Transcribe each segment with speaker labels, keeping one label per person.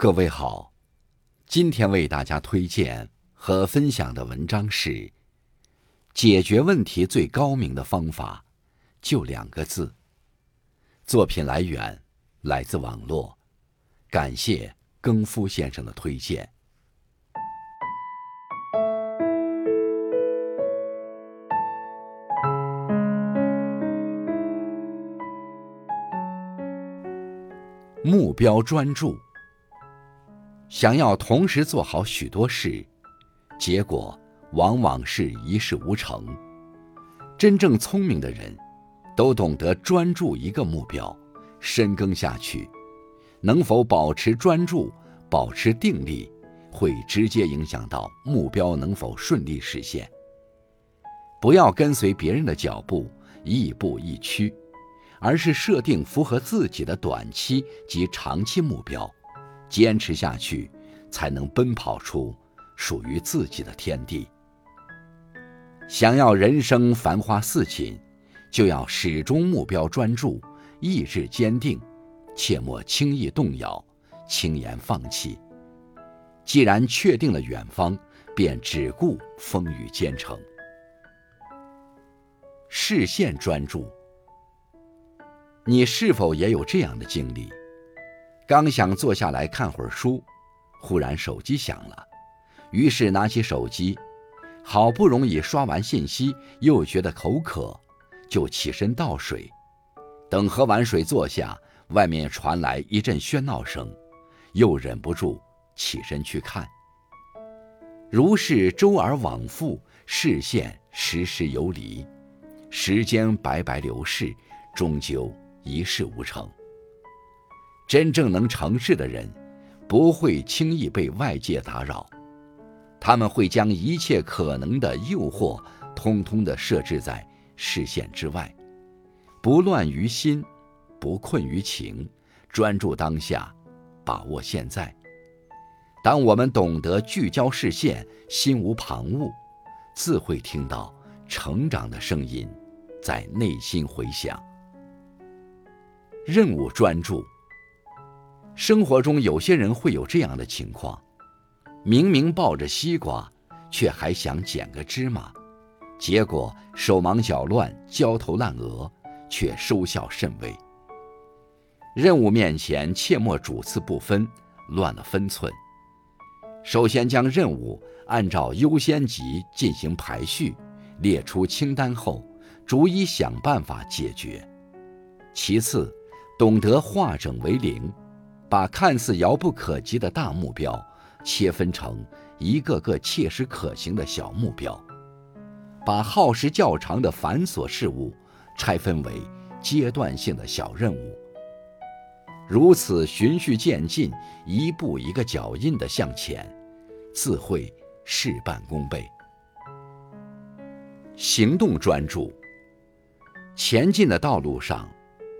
Speaker 1: 各位好，今天为大家推荐和分享的文章是：解决问题最高明的方法，就两个字。作品来源来自网络，感谢更夫先生的推荐。目标专注。想要同时做好许多事，结果往往是一事无成。真正聪明的人，都懂得专注一个目标，深耕下去。能否保持专注、保持定力，会直接影响到目标能否顺利实现。不要跟随别人的脚步，亦步亦趋，而是设定符合自己的短期及长期目标。坚持下去，才能奔跑出属于自己的天地。想要人生繁花似锦，就要始终目标专注，意志坚定，切莫轻易动摇，轻言放弃。既然确定了远方，便只顾风雨兼程。视线专注，你是否也有这样的经历？刚想坐下来看会儿书，忽然手机响了，于是拿起手机，好不容易刷完信息，又觉得口渴，就起身倒水。等喝完水坐下，外面传来一阵喧闹声，又忍不住起身去看。如是周而往复，视线时时游离，时间白白流逝，终究一事无成。真正能成事的人，不会轻易被外界打扰，他们会将一切可能的诱惑，通通的设置在视线之外，不乱于心，不困于情，专注当下，把握现在。当我们懂得聚焦视线，心无旁骛，自会听到成长的声音，在内心回响。任务专注。生活中有些人会有这样的情况：明明抱着西瓜，却还想捡个芝麻，结果手忙脚乱、焦头烂额，却收效甚微。任务面前，切莫主次不分，乱了分寸。首先将任务按照优先级进行排序，列出清单后，逐一想办法解决。其次，懂得化整为零。把看似遥不可及的大目标切分成一个个切实可行的小目标，把耗时较长的繁琐事务拆分为阶段性的小任务。如此循序渐进，一步一个脚印的向前，自会事半功倍。行动专注，前进的道路上，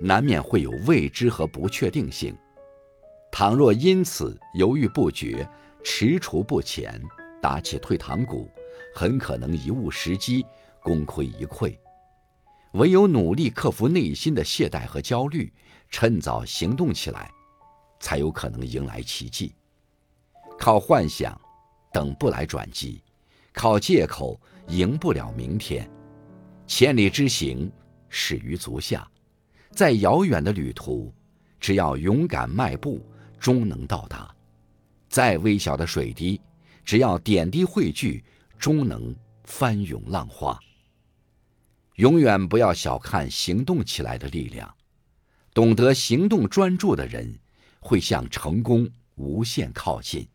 Speaker 1: 难免会有未知和不确定性。倘若因此犹豫不决、踟蹰不前、打起退堂鼓，很可能贻误时机、功亏一篑。唯有努力克服内心的懈怠和焦虑，趁早行动起来，才有可能迎来奇迹。靠幻想，等不来转机；靠借口，赢不了明天。千里之行，始于足下。再遥远的旅途，只要勇敢迈步。终能到达，再微小的水滴，只要点滴汇聚，终能翻涌浪花。永远不要小看行动起来的力量，懂得行动专注的人，会向成功无限靠近。